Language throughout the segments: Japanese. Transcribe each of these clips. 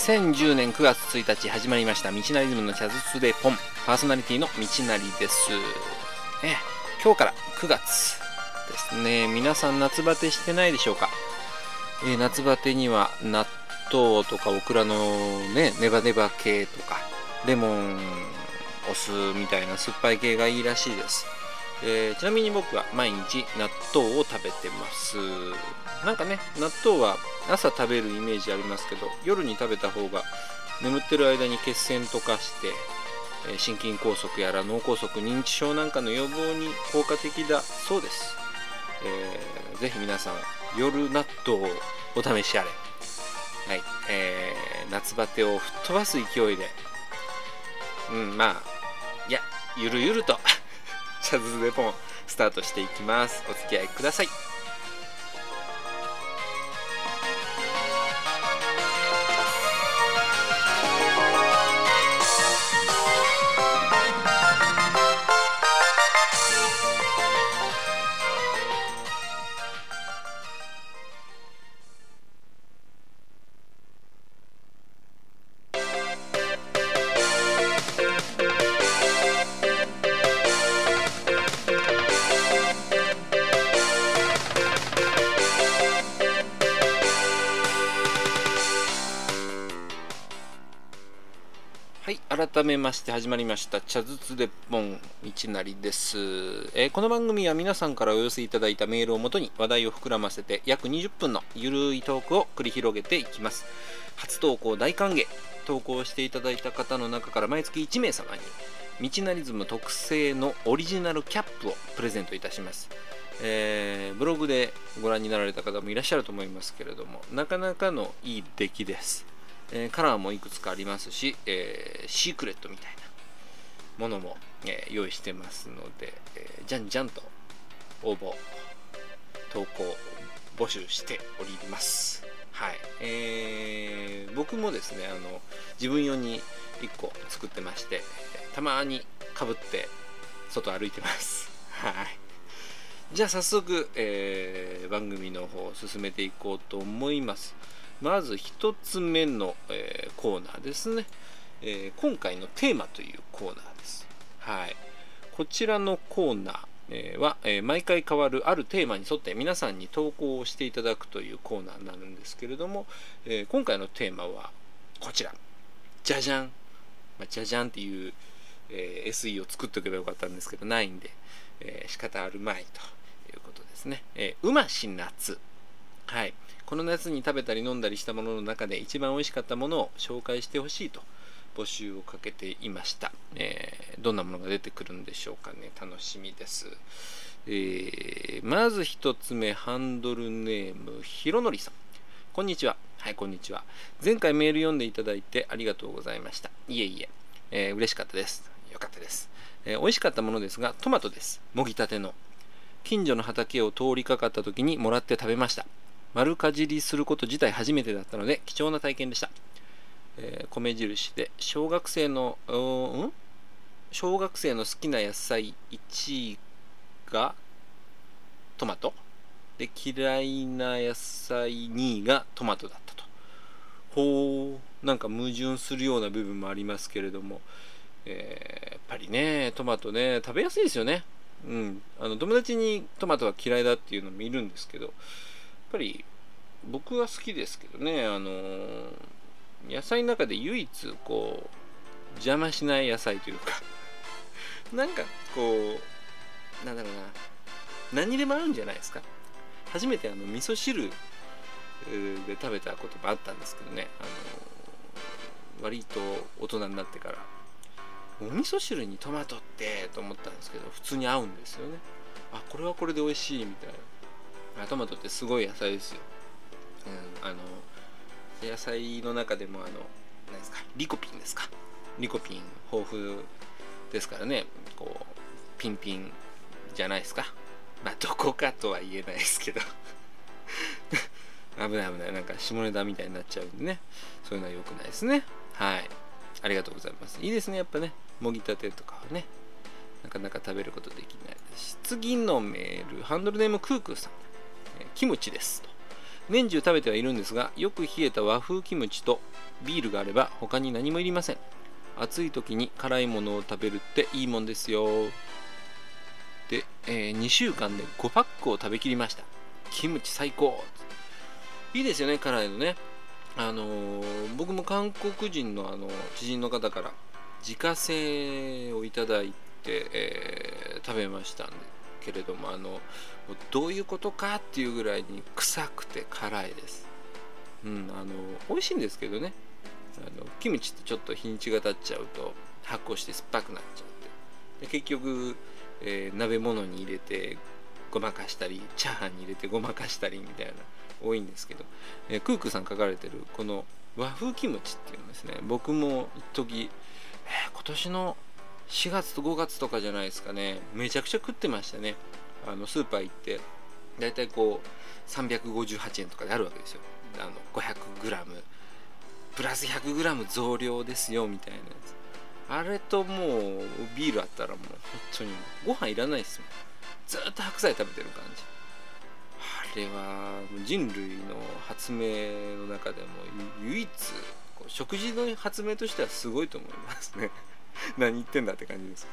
2010年9月1日始まりました道なりズムのチャズツでポン。パーソナリティの道なりです。え今日から9月ですね。皆さん夏バテしてないでしょうか、えー夏バテには納豆とかオクラのねネバネバ系とかレモンお酢みたいな酸っぱい系がいいらしいです。えーちなみに僕は毎日納豆を食べてます。なんかね納豆は朝食べるイメージありますけど夜に食べた方が眠ってる間に血栓とかして、えー心筋梗塞やら脳梗塞認知症なんかの予防に効果的だそうです、えーぜひ皆さん夜納豆をお試しあれ。はい、えー夏バテを吹っ飛ばす勢いで。うんまあいやゆるゆると。シャズズでポンスタートしていきます。お付き合いください。改めまして始まりました茶筒でポン道なりです、えーこの番組は皆さんからお寄せいただいたメールをもとに話題を膨らませて約20分のゆるいトークを繰り広げていきます。初投稿大歓迎。投稿していただいた方の中から毎月1名様に道なりズム特製のオリジナルキャップをプレゼントいたします。えーブログでご覧になられた方もいらっしゃると思いますけれどもなかなかのいい出来です。えーカラーもいくつかありますし、えーシークレットみたいなものも、えー用意してますので、えじゃんじゃんと応募投稿募集しております。はい。えー僕もですねあの自分用に1個作ってましてたまにかぶって外歩いてます。はい。じゃあ早速、えー番組の方を進めていこうと思います。まず1つ目の、えーコーナーですね、えー今回のテーマというコーナーです。はい。こちらのコーナーえーは、え毎回変わるあるテーマに沿って皆さんに投稿をしていただくというコーナーになるんですけれども、え今回のテーマはこちら。じゃじゃん、まあ、じゃじゃんっていう、え SE を作っておけばよかったんですけどないんで、えー仕方あるまいということですね、えーうまし夏。はい。この夏に食べたり飲んだりしたものの中で一番美味しかったものを紹介してほしいと募集をかけていました、えーどんなものが出てくるんでしょうかね。楽しみです、えーまず一つ目ハンドルネームひろのりさん。こんにちは。はいこんにちは。前回メール読んでいただいてありがとうございました。いえいえ。えー嬉しかったです。よかったです、えー美味しかったものですがトマトです。もぎたての。近所の畑を通りかかった時にもらって食べました。丸かじりすること自体初めてだったので貴重な体験でした、えー米印で小学生のうん？小学生の好きな野菜1位がトマト。で嫌いな野菜2位がトマトだったと。ほうなんか矛盾するような部分もありますけれども、えーやっぱりねトマトね食べやすいですよね。うん。あの友達にトマトは嫌いだっていうのもいるんですけどぱり僕は好きですけどねあの野菜の中で唯一こう邪魔しない野菜というか なんかこうなんだろうな何にでも合うんじゃないですか。初めてあの味噌汁で食べたこともあったんですけどねあの割と大人になってから。お味噌汁にトマトってと思ったんですけど普通に合うんですよね。あこれはこれで美味しいみたいな。トマトってすごい野菜ですよ、うん、あの野菜の中でもあの何ですかリコピンですか。リコピン豊富ですからね。こうピンピンじゃないですか。まあどこかとは言えないですけど。危ない危ない。なんか下ネタみたいになっちゃうんでね。そういうのは良くないですね。はい。ありがとうございます。いいですねやっぱね。もぎたてとかはね。なかなか食べることできないですし。次のメールハンドルネームクークーさん、キムチです年中食べてはいるんですがよく冷えた和風キムチとビールがあれば他に何もいりません。暑い時に辛いものを食べるっていいもんですよ。で、えー、2週間で5パックを食べきりました。キムチ最高。いいですよね辛いのね。あのー、僕も韓国人のあの知人の方から自家製をいただいて、えー、食べましたんで。けれどもあのどういうことかっていうぐらいに臭くて辛いです。うん、あの美味しいんですけどね。あのキムチってちょっと日にちが経っちゃうと発酵して酸っぱくなっちゃって。で結局、えー、鍋物に入れてごまかしたりチャーハンに入れてごまかしたりみたいな多いんですけど、えー、クークさん書かれてるこの和風キムチっていうのですね。僕も一時、えー、今年の4月と5月とかじゃないですかね。めちゃくちゃ食ってましたね。あのスーパー行ってだいたいこう358円とかであるわけですよ。あの 500g プラス 100g 増量ですよみたいなやつ。あれともうビールあったらもう本当にご飯いらないですもん。ずっと白菜食べてる感じ。あれは人類の発明の中でも唯一食事の発明としてはすごいと思いますね。何言ってんだって感じです。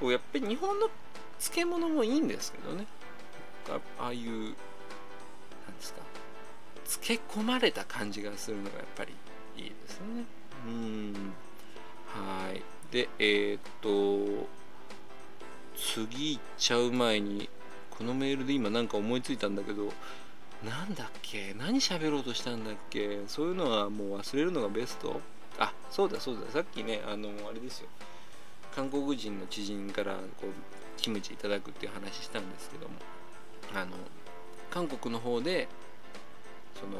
こうやっぱり日本の漬物もいいんですけどね。ああいうなんですか。漬け込まれた感じがするのがやっぱりいいですね。うん。はい。でえー、っと次行っちゃう前にこのメールで今なんか思いついたんだけどなんだっけ？何喋ろうとしたんだっけ？そういうのはもう忘れるのがベスト。あそうだそうだ。さっきねあのあれですよ。韓国人の知人からこうキムチいただくっていう話したんですけども。あの韓国の方でその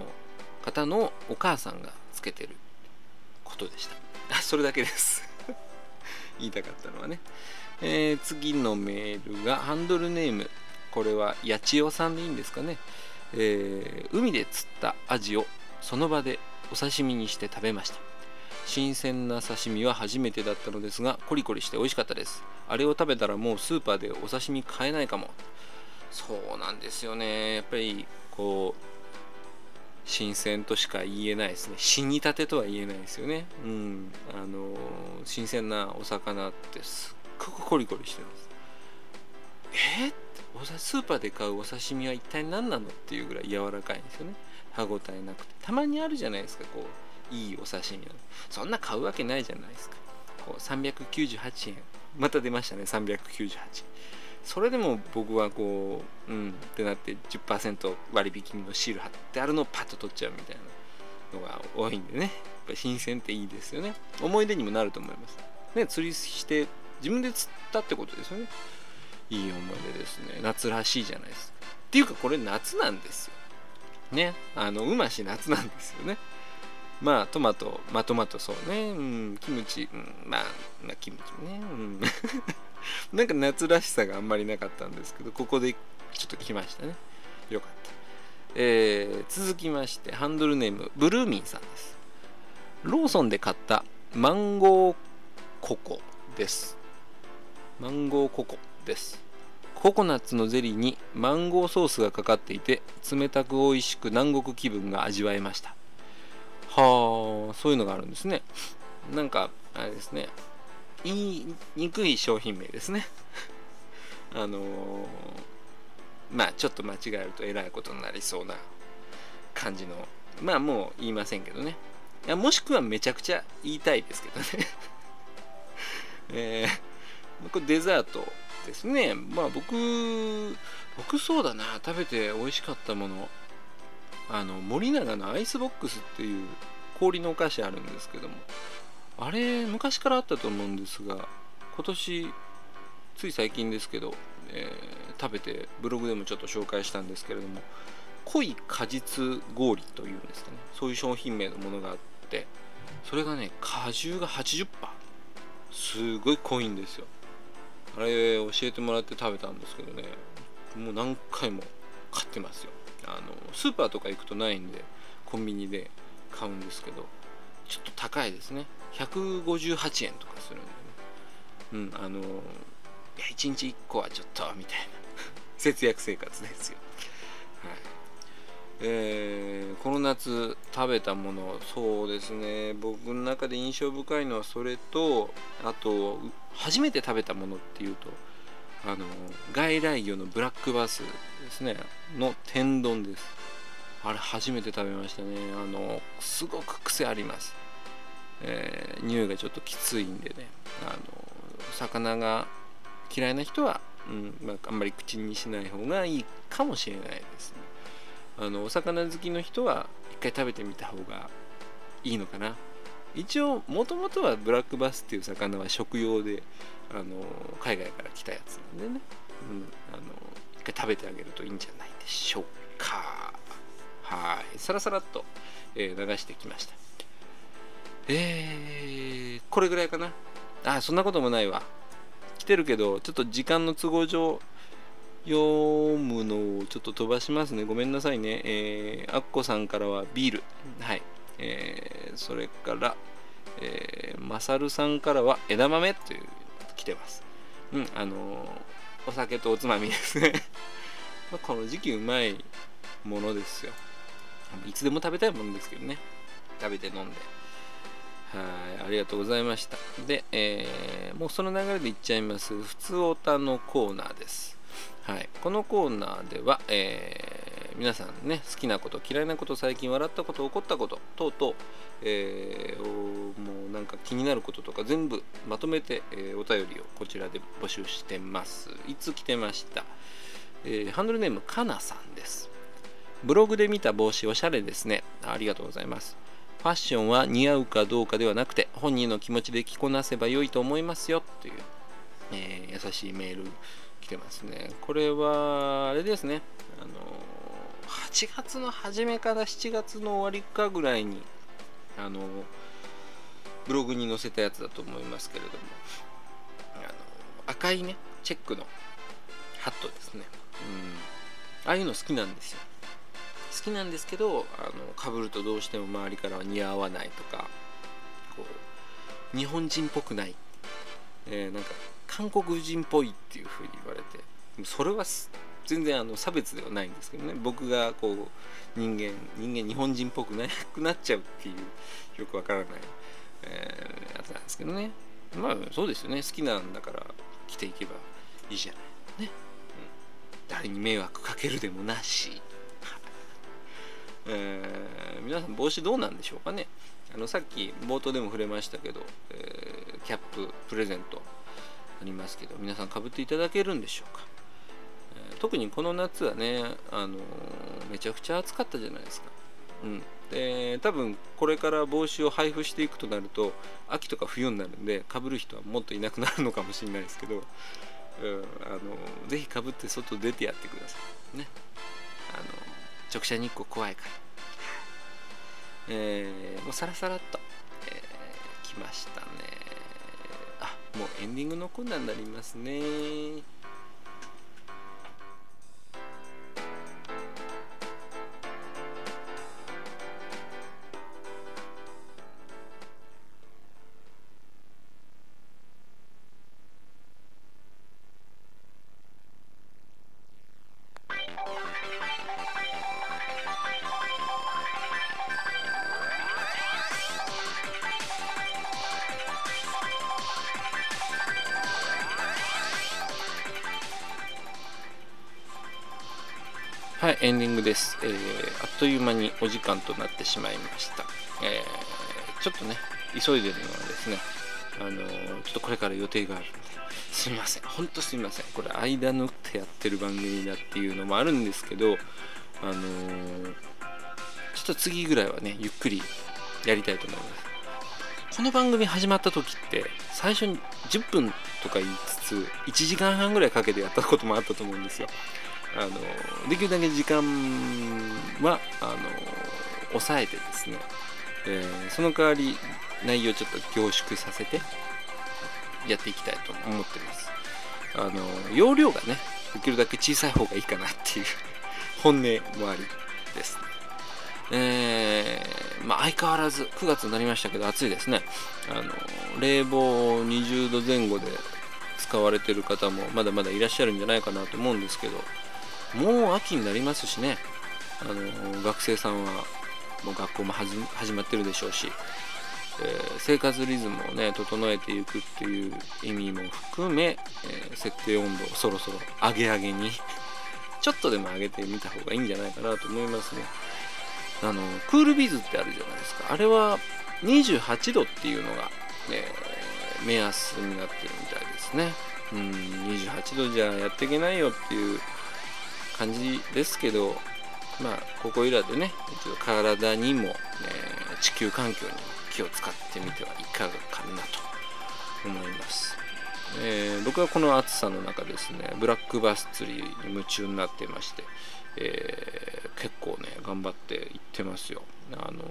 方のお母さんがつけてることでした。あそれだけです。言いたかったのはね、えー、次のメールがハンドルネームこれは八千代さんでいいんですかね、えー、海で釣ったアジをその場でお刺身にして食べました。新鮮な刺身は初めてだったのですがコリコリして美味しかったです。あれを食べたらもうスーパーでお刺身買えないかも。そうなんですよね。やっぱりこう新鮮としか言えないですね。死にたてとは言えないですよね。うん。あの新鮮なお魚ってすっごくコリコリしてます。えー、スーパーで買うお刺身は一体何なの？っていうぐらい柔らかいんですよね。歯ごたえなくて。たまにあるじゃないですかこう。いいお刺身なのそんな買うわけないじゃないですか。こう398円。また出ましたね398円それでも僕はこううんってなって10%割引のシール貼ってあるのをパッと取っちゃうみたいなのが多いんでね。やっぱ新鮮っていいですよね。思い出にもなると思います。ね釣りして自分で釣ったってことですよね。いい思い出ですね。夏らしいじゃないですか。っていうかこれ夏なんですよ。ねあのうまし夏なんですよね。まあトマトまあトマトそうね。うんキムチ、うん、まあ、まあ、キムチね。うん。なんか夏らしさがあんまりなかったんですけどここでちょっと来ましたね。よかった。えー、続きましてハンドルネームブルーミンさんです。ローソンで買ったマンゴーココです。マンゴーココです。ココナッツのゼリーにマンゴーソースがかかっていて冷たく美味しく南国気分が味わえました。はあそういうのがあるんですね。なんかあれですね。言いにくい商品名ですね。あのー、まあちょっと間違えるとえらいことになりそうな感じの。まあもう言いませんけどね。いやもしくはめちゃくちゃ言いたいですけどね。えー、これデザートですね。まあ僕僕そうだな。食べて美味しかったもの。あの森永のアイスボックスっていう氷のお菓子あるんですけどもあれ昔からあったと思うんですが今年つい最近ですけど、えー、食べてブログでもちょっと紹介したんですけれども濃い果実氷というんですかねそういう商品名のものがあってそれがね果汁が80%すごい濃いんですよ。あれ教えてもらって食べたんですけどねもう何回も買ってますよ。あのスーパーとか行くとないんでコンビニで買うんですけどちょっと高いですね。158円とかするんでね。うんあのいや1日1個はちょっとみたいな。節約生活ですよ。はい。えーこの夏食べたものそうですね。僕の中で印象深いのはそれとあと初めて食べたものっていうとあの外来魚のブラックバスですね。の天丼です。あれ初めて食べましたね。あのすごく癖あります、えー匂いがちょっときついんでね。あの魚が嫌いな人は、うんまあ、あんまり口にしない方がいいかもしれないですね。あのお魚好きの人は一回食べてみた方がいいのかな。一応もともとはブラックバスっていう魚は食用であの海外から来たやつなんでね、うん、あの一回食べてあげるといいんじゃないでしょうか。はい。さらさらっと、えー流してきました。えー、これぐらいかな。あそんなこともないわ。来てるけどちょっと時間の都合上読むのをちょっと飛ばしますね。ごめんなさいね。えー、アッコさんからはビール。はい。えー、それからえー、マサルさんからは枝豆という来てます。うんあのーお酒とおつまみですね。まこの時期うまいものですよ。いつでも食べたいものですけどね。食べて飲んで。はいありがとうございました。で、えーもうその流れでいっちゃいます。普通おたのコーナーです。はい、このコーナーでは、えー皆さんね好きなこと嫌いなこと最近笑ったこと怒ったこと等々、えーもうなんか気になることとか全部まとめて、えーお便りをこちらで募集してます。いつ来てました、えーハンドルネームかなさんです。ブログで見た帽子おしゃれですね。ありがとうございます。ファッションは似合うかどうかではなくて本人の気持ちで着こなせば良いと思いますよ。という、えー優しいメール来てますね。これはあれですね。あの8月の初めから7月の終わりかぐらいにあのブログに載せたやつだと思いますけれども。あの赤いねチェックのハットですね。うん。ああいうの好きなんですよ。好きなんですけどあの被るとどうしても周りからは似合わないとかこう日本人っぽくない、えーなんか韓国人っぽいっていうふうに言われてそれは全然あの差別ではないんですけどね。僕がこう人間人間日本人っぽくなくなっちゃうっていうよくわからない、えーやつなんですけどね。まあそうですよね。好きなんだから着ていけばいいじゃない。ね、うん、誰に迷惑かけるでもなし。えー皆さん帽子どうなんでしょうかね。あのさっき冒頭でも触れましたけど、えーキャッププレゼントありますけど皆さんかぶっていただけるんでしょうか、特にこの夏はね、あのめちゃくちゃ暑かったじゃないですか、うん、で多分これから帽子を配布していくとなると秋とか冬になるんでかぶる人はもっといなくなるのかもしれないですけど、うん、あのぜひかぶって外出てやってください。ね。あの直射日光怖いから。えーもうさらさらっと、えー来ましたね。あもうエンディングのコーナーになりますね。いエンディングです、えーあっという間にお時間となってしまいました、えーちょっとね急いでるのはですねあのーちょっとこれから予定があるんで。すみません。ほんとすみません。これ間縫ってやってる番組だっていうのもあるんですけどあのーちょっと次ぐらいはねゆっくりやりたいと思います。この番組始まった時って最初に10分とか言いつつ1時間半ぐらいかけてやったこともあったと思うんですよ。あのできるだけ時間はあの抑えてですね、えーその代わり内容をちょっと凝縮させてやっていきたいと思ってます。あの容量がねできるだけ小さい方がいいかなっていう 本音もありですね。えーまあ、相変わらず9月になりましたけど暑いですね。あの冷房20度前後で使われてる方もまだまだいらっしゃるんじゃないかなと思うんですけど。もう秋になりますしね。あの学生さんはもう学校も始まってるでしょうし、えー、生活リズムをね整えていくっていう意味も含め、えー、設定温度をそろそろ上げ上げに ちょっとでも上げてみた方がいいんじゃないかなと思いますね。あのクールビズってあるじゃないですか。あれは28度っていうのが、えー、目安になってるみたいですね。うん28度じゃやっていけないよっていう感じですけどまあここいらでね一応体にも、えー、地球環境にも気を使ってみてはいかがかなと思います、えー、僕はこの暑さの中ですねブラックバス釣りに夢中になってまして、えー、結構ね頑張っていってますよ。あの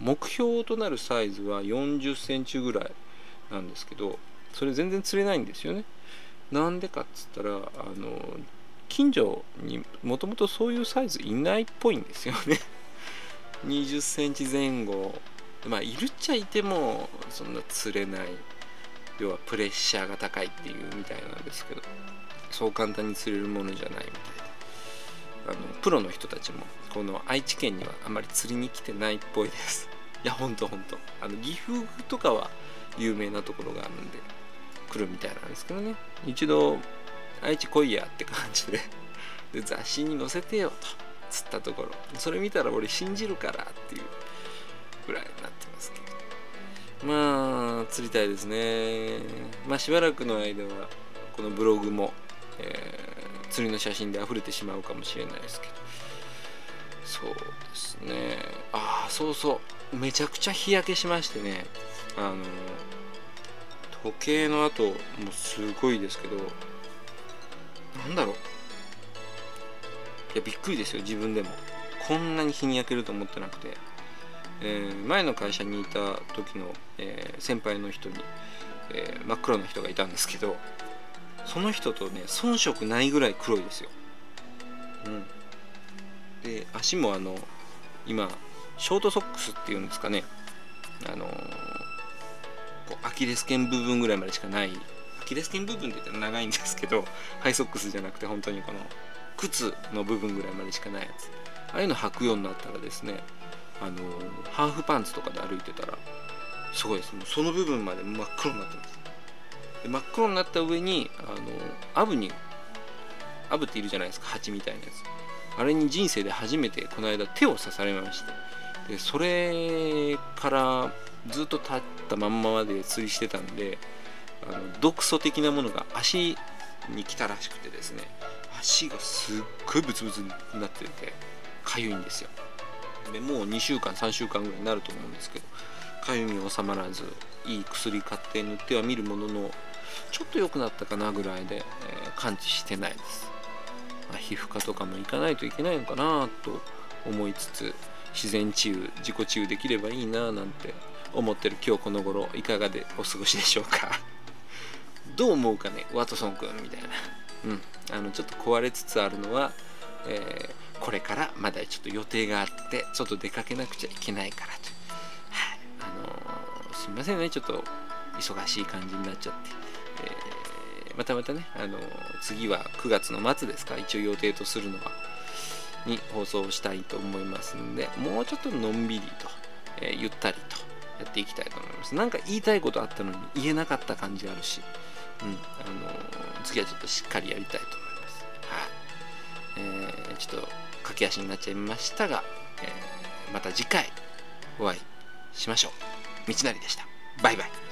目標となるサイズは40センチぐらいなんですけどそれ全然釣れないんですよね。なんでかっつったらあの近所にもともとそういうサイズいないっぽいんですよね。20センチ前後。まあいるっちゃいてもそんな釣れない。要はプレッシャーが高いっていうみたいなんですけど。そう簡単に釣れるものじゃないみたいで。あのプロの人たちもこの愛知県にはあまり釣りに来てないっぽいです。いやほんとほんと。あの岐阜とかは有名なところがあるんで来るみたいなんですけどね。一度愛知来いやって感じで。で雑誌に載せてよとつったところ。それ見たら俺信じるからっていうぐらいになってますけど。まあ釣りたいですね。まあしばらくの間はこのブログも、えー、釣りの写真で溢れてしまうかもしれないですけど。そうですね。ああそうそう。めちゃくちゃ日焼けしましてね。あの時計の後もうすごいですけどなんだろう。いやびっくりですよ自分でも。こんなに日に焼けると思ってなくて、えー、前の会社にいた時の、えー、先輩の人に、えー、真っ黒な人がいたんですけどその人とね遜色ないぐらい黒いですよ、うん、で足もあの今ショートソックスっていうんですかね。あのこうアキレス腱部分ぐらいまでしかないキレス腱部分って言ったら長いんですけど ハイソックスじゃなくて本当にこの靴の部分ぐらいまでしかないやつ。ああいうの履くようになったらですねあのハーフパンツとかで歩いてたらすごいです。もうその部分まで真っ黒になってます。で真っ黒になった上にあのアブにアブっているじゃないですか蜂みたいなやつ。あれに人生で初めてこの間手を刺されまして。でそれからずっと立ったまんままで釣りしてたんであの毒素的なものが足に来たらしくてですね足がすっごいブツブツになっててかゆいんですよ。でもう2週間3週間ぐらいになると思うんですけどかゆみ収まらずいい薬買って塗ってはみるもののちょっと良くなったかなぐらいで、えー、感知してないです、まあ、皮膚科とかも行かないといけないのかなと思いつつ自然治癒自己治癒できればいいななんて思ってる今日この頃いかがでお過ごしでしょうか？どう思うかねワトソン君みたいな、うん、あのちょっと壊れつつあるのは、えー、これからまだちょっと予定があってちょっと出かけなくちゃいけないからと、はい。あのー、すみませんね。ちょっと忙しい感じになっちゃって、えー、またまたね、あの次は9月の末ですか。一応予定とするのは。に放送したいと思いますんでもうちょっとのんびりと、えゆったりとやっていきたいと思います。なんか言いたいことあったのに言えなかった感じがあるし。うん、あの次はちょっとしっかりやりたいと思います。はい、えー、ちょっと駆け足になっちゃいましたが、えー、また次回お会いしましょう。道なりでした。バイバイ。